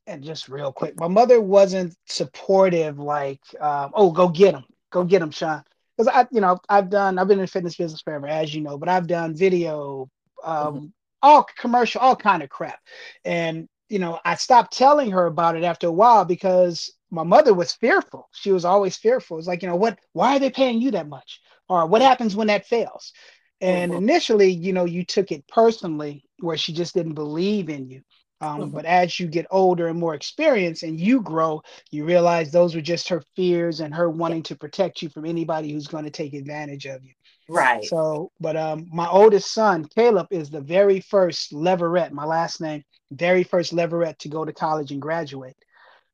and just real quick, my mother wasn't supportive. Like, um, oh, go get him, go get him, Shaun. Because I, you know, I've done, I've been in the fitness business forever, as you know, but I've done video, um, mm-hmm. all commercial, all kind of crap, and you know, I stopped telling her about it after a while because my mother was fearful. She was always fearful. It's like, you know, what? Why are they paying you that much? Or what happens when that fails? And mm-hmm. initially, you know, you took it personally, where she just didn't believe in you. Um, mm-hmm. But as you get older and more experienced and you grow, you realize those were just her fears and her wanting to protect you from anybody who's going to take advantage of you. Right. So, but um, my oldest son, Caleb, is the very first Leverett, my last name, very first Leverett to go to college and graduate.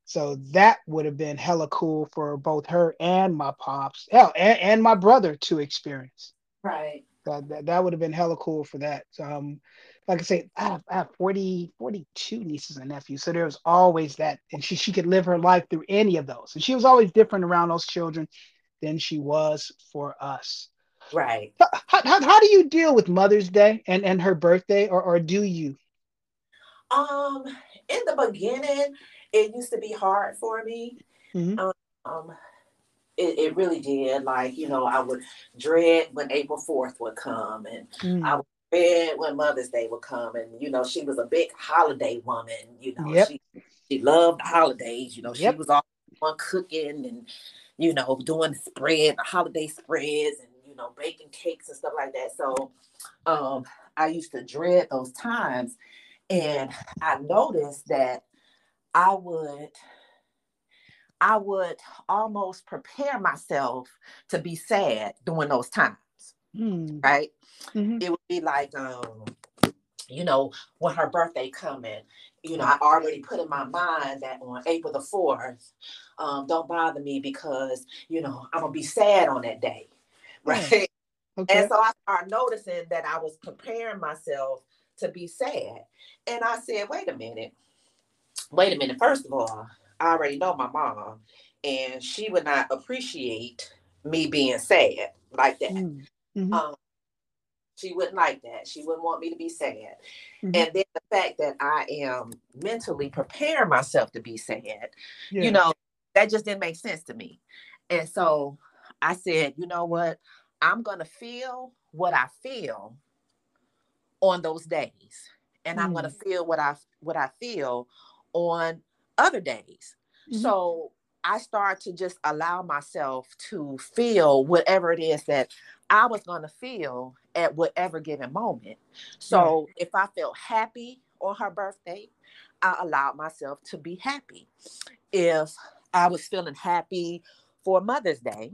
So that would have been hella cool for both her and my pops, hell, and, and my brother to experience. Right. That, that, that would have been hella cool for that. Um, like I say, I have, I have 40, 42 nieces and nephews. So there was always that. And she, she could live her life through any of those. And she was always different around those children than she was for us. Right. How, how, how do you deal with Mother's Day and, and her birthday, or, or do you? Um, in the beginning, it used to be hard for me. Mm-hmm. Um, it, it, really did. Like, you know, I would dread when April 4th would come and mm. I would dread when Mother's Day would come, and you know she was a big holiday woman. You know, yep. she she loved holidays. You know, she yep. was all on cooking and you know doing spread, the holiday spreads, and you know baking cakes and stuff like that. So, um, I used to dread those times, and I noticed that I would. I would almost prepare myself to be sad during those times. Mm. Right? Mm-hmm. It would be like, um, you know, when her birthday coming, you know, I already put in my mind that on April the 4th, um, don't bother me because, you know, I'm gonna be sad on that day. Right. Okay. And so I started noticing that I was preparing myself to be sad. And I said, wait a minute, wait a minute. First of all, I already know my mom, and she would not appreciate me being sad like that. Mm. Mm-hmm. Um, she wouldn't like that. She wouldn't want me to be sad. Mm-hmm. And then the fact that I am mentally preparing myself to be sad, yeah. you know, that just didn't make sense to me. And so I said, you know what? I'm going to feel what I feel on those days. And mm-hmm. I'm going to feel what I what I feel on other days. Mm-hmm. So I start to just allow myself to feel whatever it is that I was going to feel at whatever given moment. So if I felt happy on her birthday, I allowed myself to be happy. If I was feeling happy for Mother's Day,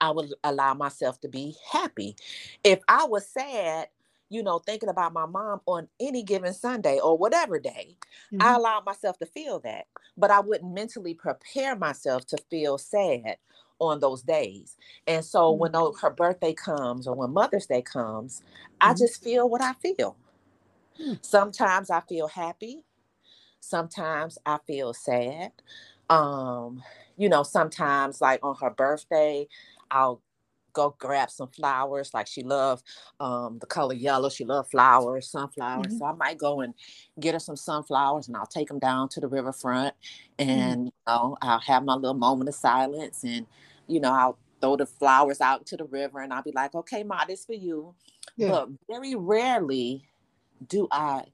I would allow myself to be happy. If I was sad, you know, thinking about my mom on any given Sunday or whatever day, mm-hmm. I allowed myself to feel that. But I wouldn't mentally prepare myself to feel sad on those days. And so mm-hmm. when her birthday comes or when Mother's Day comes, mm-hmm. I just feel what I feel. Mm-hmm. Sometimes I feel happy. Sometimes I feel sad. Um, you know, sometimes like on her birthday, I'll go grab some flowers. Like she loved um, the color yellow. She loved flowers, sunflowers. Mm-hmm. So I might go and get her some sunflowers and I'll take them down to the riverfront mm-hmm. and, mm-hmm. you know, I'll have my little moment of silence and, you know, I'll throw the flowers out to the river and I'll be like, okay, Ma, this for you. Yeah. But very rarely do I,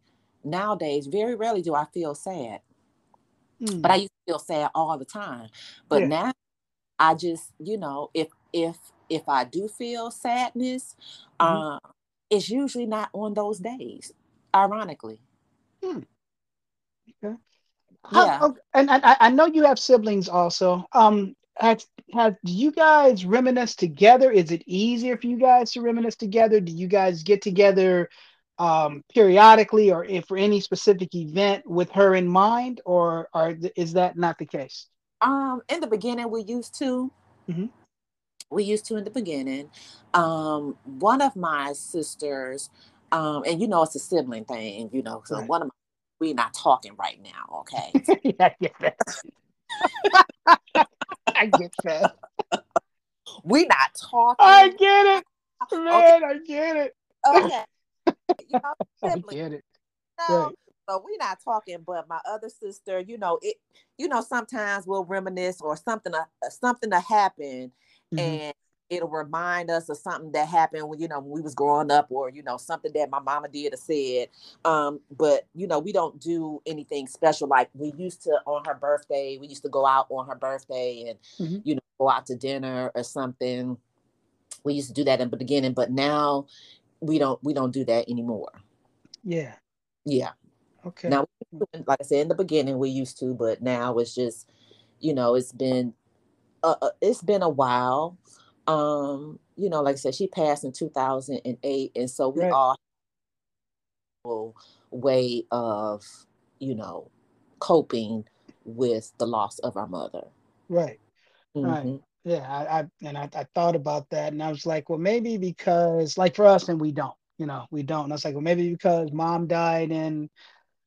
nowadays, very rarely do I feel sad. Mm. But I used to feel sad all the time. But yeah. now I just, you know, if if if I do feel sadness, mm-hmm. uh, it's usually not on those days, ironically. Hmm. Okay. yeah. How, and, and I, I know you have siblings also. Um, have, have do you guys reminisce together? Is it easier for you guys to reminisce together? Do you guys get together um, periodically or if for any specific event with her in mind, or, or is that not the case? Um, in the beginning, we used to. Mm-hmm. We used to in the beginning. Um, one of my sisters, um, and you know it's a sibling thing, you know. So right. one of my, we're not talking right now, okay? yeah, I get that. I get that. we not talking. I get it, man. Okay. I get it. Okay. You know, I get it. No, right. So we're not talking, but my other sister, you know, it, you know, sometimes we'll reminisce or something, uh, something to happen, mm-hmm. and it'll remind us of something that happened when you know when we was growing up or you know something that my mama did or said. Um but you know we don't do anything special. Like we used to on her birthday we used to go out on her birthday and mm-hmm. you know go out to dinner or something. We used to do that in the beginning but now we don't we don't do that anymore. Yeah. Yeah. Okay. Now like i said in the beginning we used to but now it's just you know it's been uh, it's been a while um you know like i said she passed in 2008 and so we right. all way of you know coping with the loss of our mother right mm-hmm. right yeah I, I and I, I thought about that and i was like well maybe because like for us and we don't you know we don't and i was like well maybe because mom died in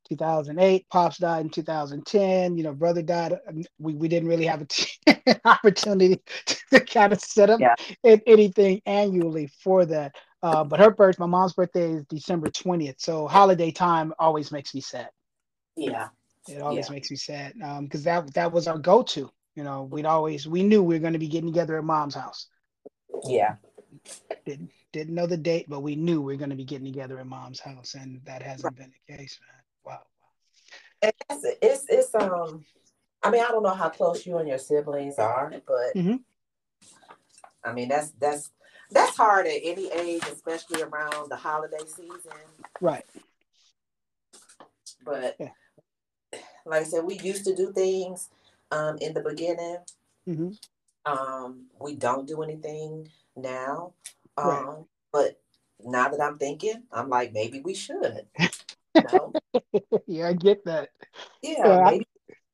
2008 pops died in 2010 you know brother died um, we, we didn't really have an opportunity to kind of set up yeah. anything annually for that uh, but her birth my mom's birthday is december 20th so holiday time always makes me sad yeah it always yeah. makes me sad because um, that that was our go-to you know we'd always we knew we were going to be getting together at mom's house yeah didn't didn't know the date but we knew we were going to be getting together at mom's house and that hasn't right. been the case man it's, it's, it's um I mean, I don't know how close you and your siblings are, but mm-hmm. I mean that's that's that's hard at any age, especially around the holiday season. Right. But yeah. like I said, we used to do things um, in the beginning. Mm-hmm. Um, we don't do anything now. Um, right. But now that I'm thinking, I'm like, maybe we should. know? yeah, I get that. Yeah, maybe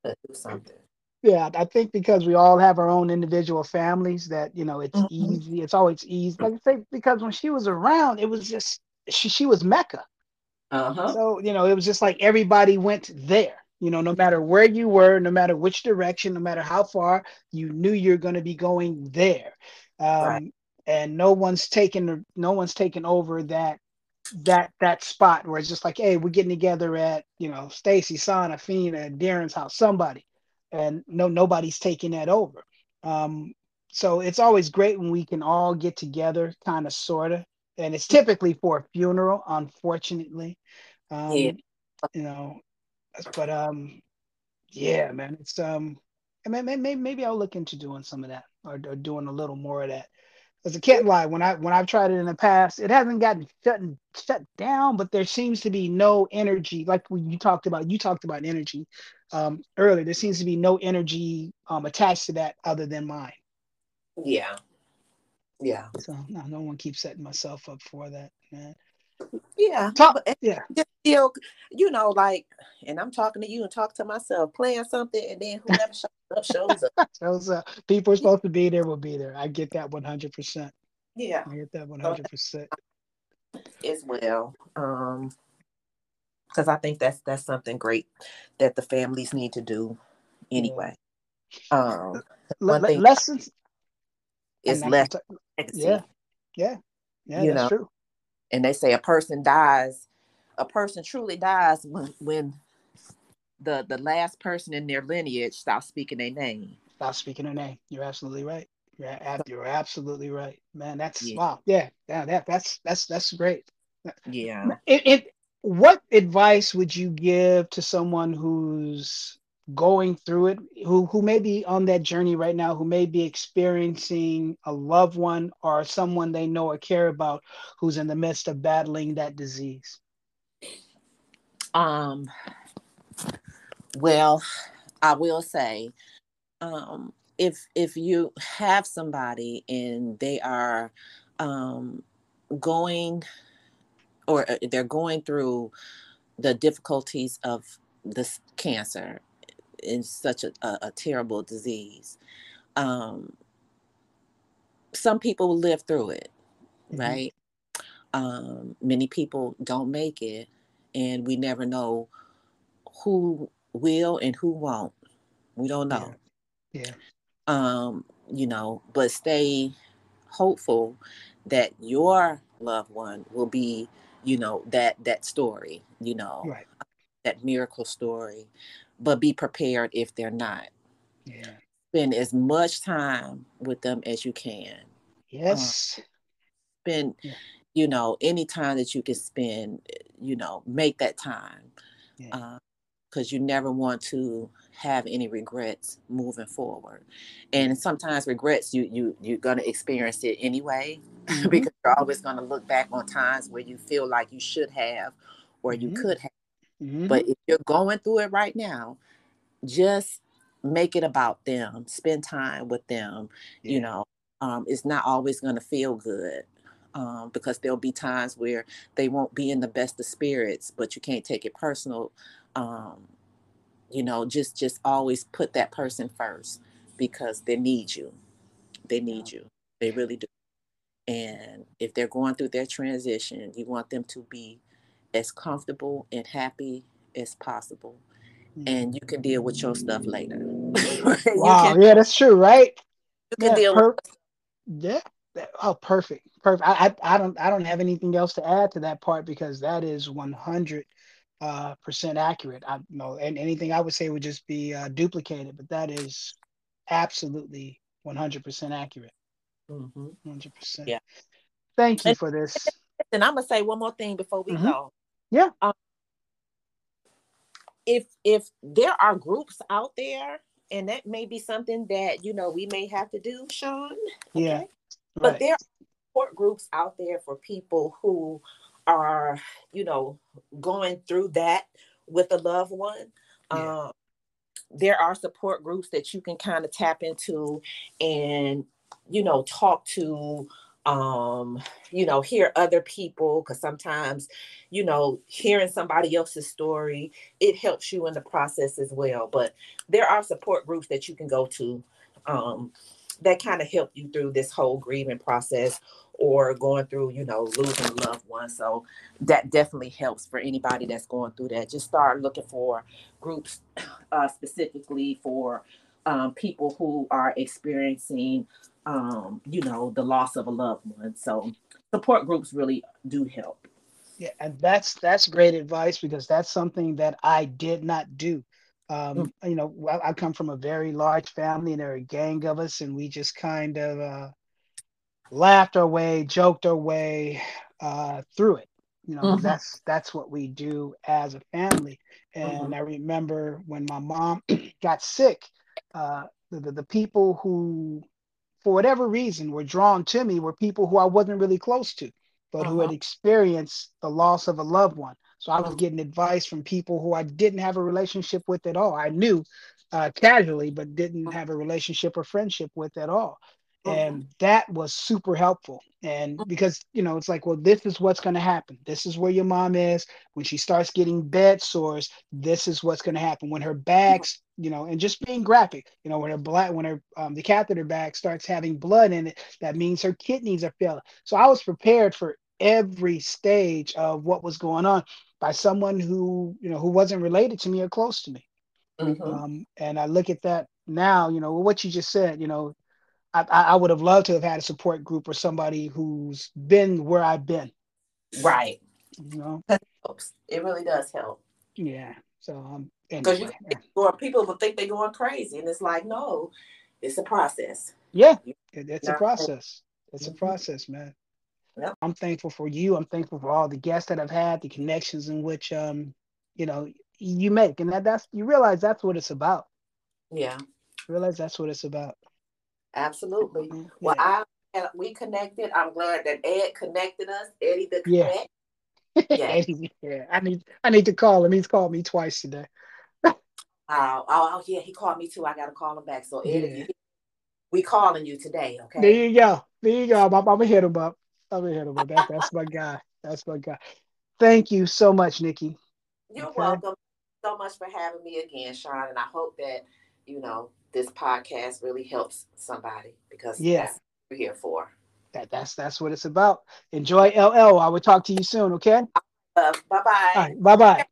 I, do something. Yeah, I think because we all have our own individual families that, you know, it's mm-hmm. easy. It's always easy. Like I say, because when she was around, it was just she she was Mecca. Uh-huh. So, you know, it was just like everybody went there. You know, no matter where you were, no matter which direction, no matter how far, you knew you're going to be going there. Um, right. And no one's taken no one's taken over that that that spot where it's just like, hey, we're getting together at you know Stacy, Sana, Fina, Darren's house, somebody, and no nobody's taking that over. Um, so it's always great when we can all get together, kind of, sorta, and it's typically for a funeral, unfortunately. Um, yeah. You know, but um, yeah, man, it's um, maybe, maybe I'll look into doing some of that or, or doing a little more of that because I can't lie, when I when I've tried it in the past, it hasn't gotten shut shut down, but there seems to be no energy. Like when you talked about, you talked about energy um, earlier. There seems to be no energy um, attached to that other than mine. Yeah, yeah. So no, no one keeps setting myself up for that, man. Yeah, talk. Yeah, you know, like, and I'm talking to you and talk to myself, playing something, and then whoever shows up shows up. shows up. People are supposed to be there will be there. I get that 100. percent Yeah, I get that 100. percent As well, um, because I think that's that's something great that the families need to do anyway. Um, one thing lessons is less. Yeah, yeah, yeah. You that's know, true and they say a person dies a person truly dies when, when the the last person in their lineage stops speaking their name. Stop speaking their name. You're absolutely right. You're, you're absolutely right. Man that's yeah. wow. Yeah yeah that that's that's that's great. Yeah. It, it what advice would you give to someone who's going through it who who may be on that journey right now who may be experiencing a loved one or someone they know or care about who's in the midst of battling that disease? Um Well, I will say, um, if if you have somebody and they are um, going or uh, they're going through the difficulties of this cancer in such a, a, a terrible disease um, some people live through it mm-hmm. right um, many people don't make it and we never know who will and who won't we don't know yeah, yeah. um you know but stay hopeful that your loved one will be you know that that story you know right. that miracle story but be prepared if they're not yeah spend as much time with them as you can yes um, spend yeah. you know any time that you can spend you know make that time yeah. Uh, you never want to have any regrets moving forward and sometimes regrets you you you're going to experience it anyway mm-hmm. because you're always going to look back on times where you feel like you should have or you mm-hmm. could have mm-hmm. but if you're going through it right now just make it about them spend time with them yeah. you know um, it's not always going to feel good um, because there'll be times where they won't be in the best of spirits but you can't take it personal um, you know just just always put that person first because they need you they need you they really do and if they're going through their transition you want them to be as comfortable and happy as possible and you can deal with your stuff later. wow, can, yeah, that's true, right? You can yeah, deal per- with Yeah. Oh, perfect. Perfect. I, I, I don't I don't have anything else to add to that part because that is 100 uh, percent accurate. I you know, and anything I would say would just be uh, duplicated, but that is absolutely 100 percent accurate. Mm-hmm. 100 percent. Yeah. Thank you and, for this. And I'm gonna say one more thing before we mm-hmm. go. Yeah. Um, if if there are groups out there and that may be something that you know we may have to do Shaun okay? yeah right. but there are support groups out there for people who are you know going through that with a loved one yeah. um, there are support groups that you can kind of tap into and you know talk to um you know hear other people because sometimes you know hearing somebody else's story it helps you in the process as well but there are support groups that you can go to um that kind of help you through this whole grieving process or going through you know losing a loved one so that definitely helps for anybody that's going through that just start looking for groups uh, specifically for um, people who are experiencing um, you know, the loss of a loved one. So support groups really do help. Yeah, and that's that's great advice because that's something that I did not do. Um, mm. You know, I, I, come from a very large family, and there are a gang of us, and we just kind of uh, laughed our way, joked our way uh, through it. You know, mm-hmm. that's that's what we do as a family. And mm-hmm. I remember when my mom got sick, uh, the, the, the people who for whatever reason were drawn to me were people who I wasn't really close to, but uh-huh. who had uh-huh. experienced the loss of a loved one. So I was uh-huh. getting advice from people who I didn't have a relationship with at all. I knew uh, casually, but didn't uh-huh. have a relationship or friendship with at all. Uh-huh. And that was super helpful. And because, you know, it's like, well, this is what's going to happen. This is where your mom is. When she starts getting bed sores, this is what's going to happen. When her bags you know, and just being graphic, you know, when her blood, when her um, the catheter bag starts having blood in it, that means her kidneys are failing. So I was prepared for every stage of what was going on by someone who, you know, who wasn't related to me or close to me. Mm-hmm. Um, and I look at that now, you know, what you just said, you know, I, I would have loved to have had a support group or somebody who's been where I've been. Right. You know, it really does help. Yeah. So um, because anyway. you people will think they're going crazy, and it's like, no, it's a process. Yeah, it's a process. It's mm-hmm. a process, man. Yep. I'm thankful for you. I'm thankful for all the guests that I've had, the connections in which um, you know, you make, and that that's you realize that's what it's about. Yeah, realize that's what it's about. Absolutely. Mm-hmm. Well, I we connected. I'm glad that Ed connected us. Eddie the connect. Yeah. yeah. Eddie, yeah. I need I need to call him. He's called me twice today. Uh, oh, oh, yeah, he called me too. I gotta call him back. So Eddie, yeah. we calling you today, okay? There you go. There you go. I'm, I'm gonna hit him up. I'm gonna hit him up. That, that's my guy. That's my guy. Thank you so much, Nikki. You're okay. welcome so much for having me again, Shaun. And I hope that you know this podcast really helps somebody because yeah, we're here for. That, that's that's what it's about. Enjoy LL. I will talk to you soon. Okay. Uh, bye bye. Right, bye bye.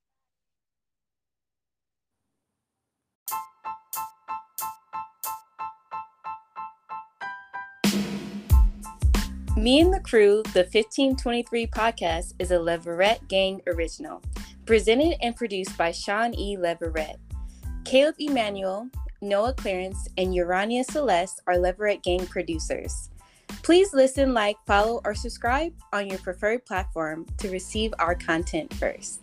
Me and the Kru, the 1523 podcast, is a Leverett Gang original, presented and produced by Shaun E. Leverett. Caleb Emanuel, Noah Clarence, and Urania Celeste are Leverett Gang producers. Please listen, like, follow, or subscribe on your preferred platform to receive our content first.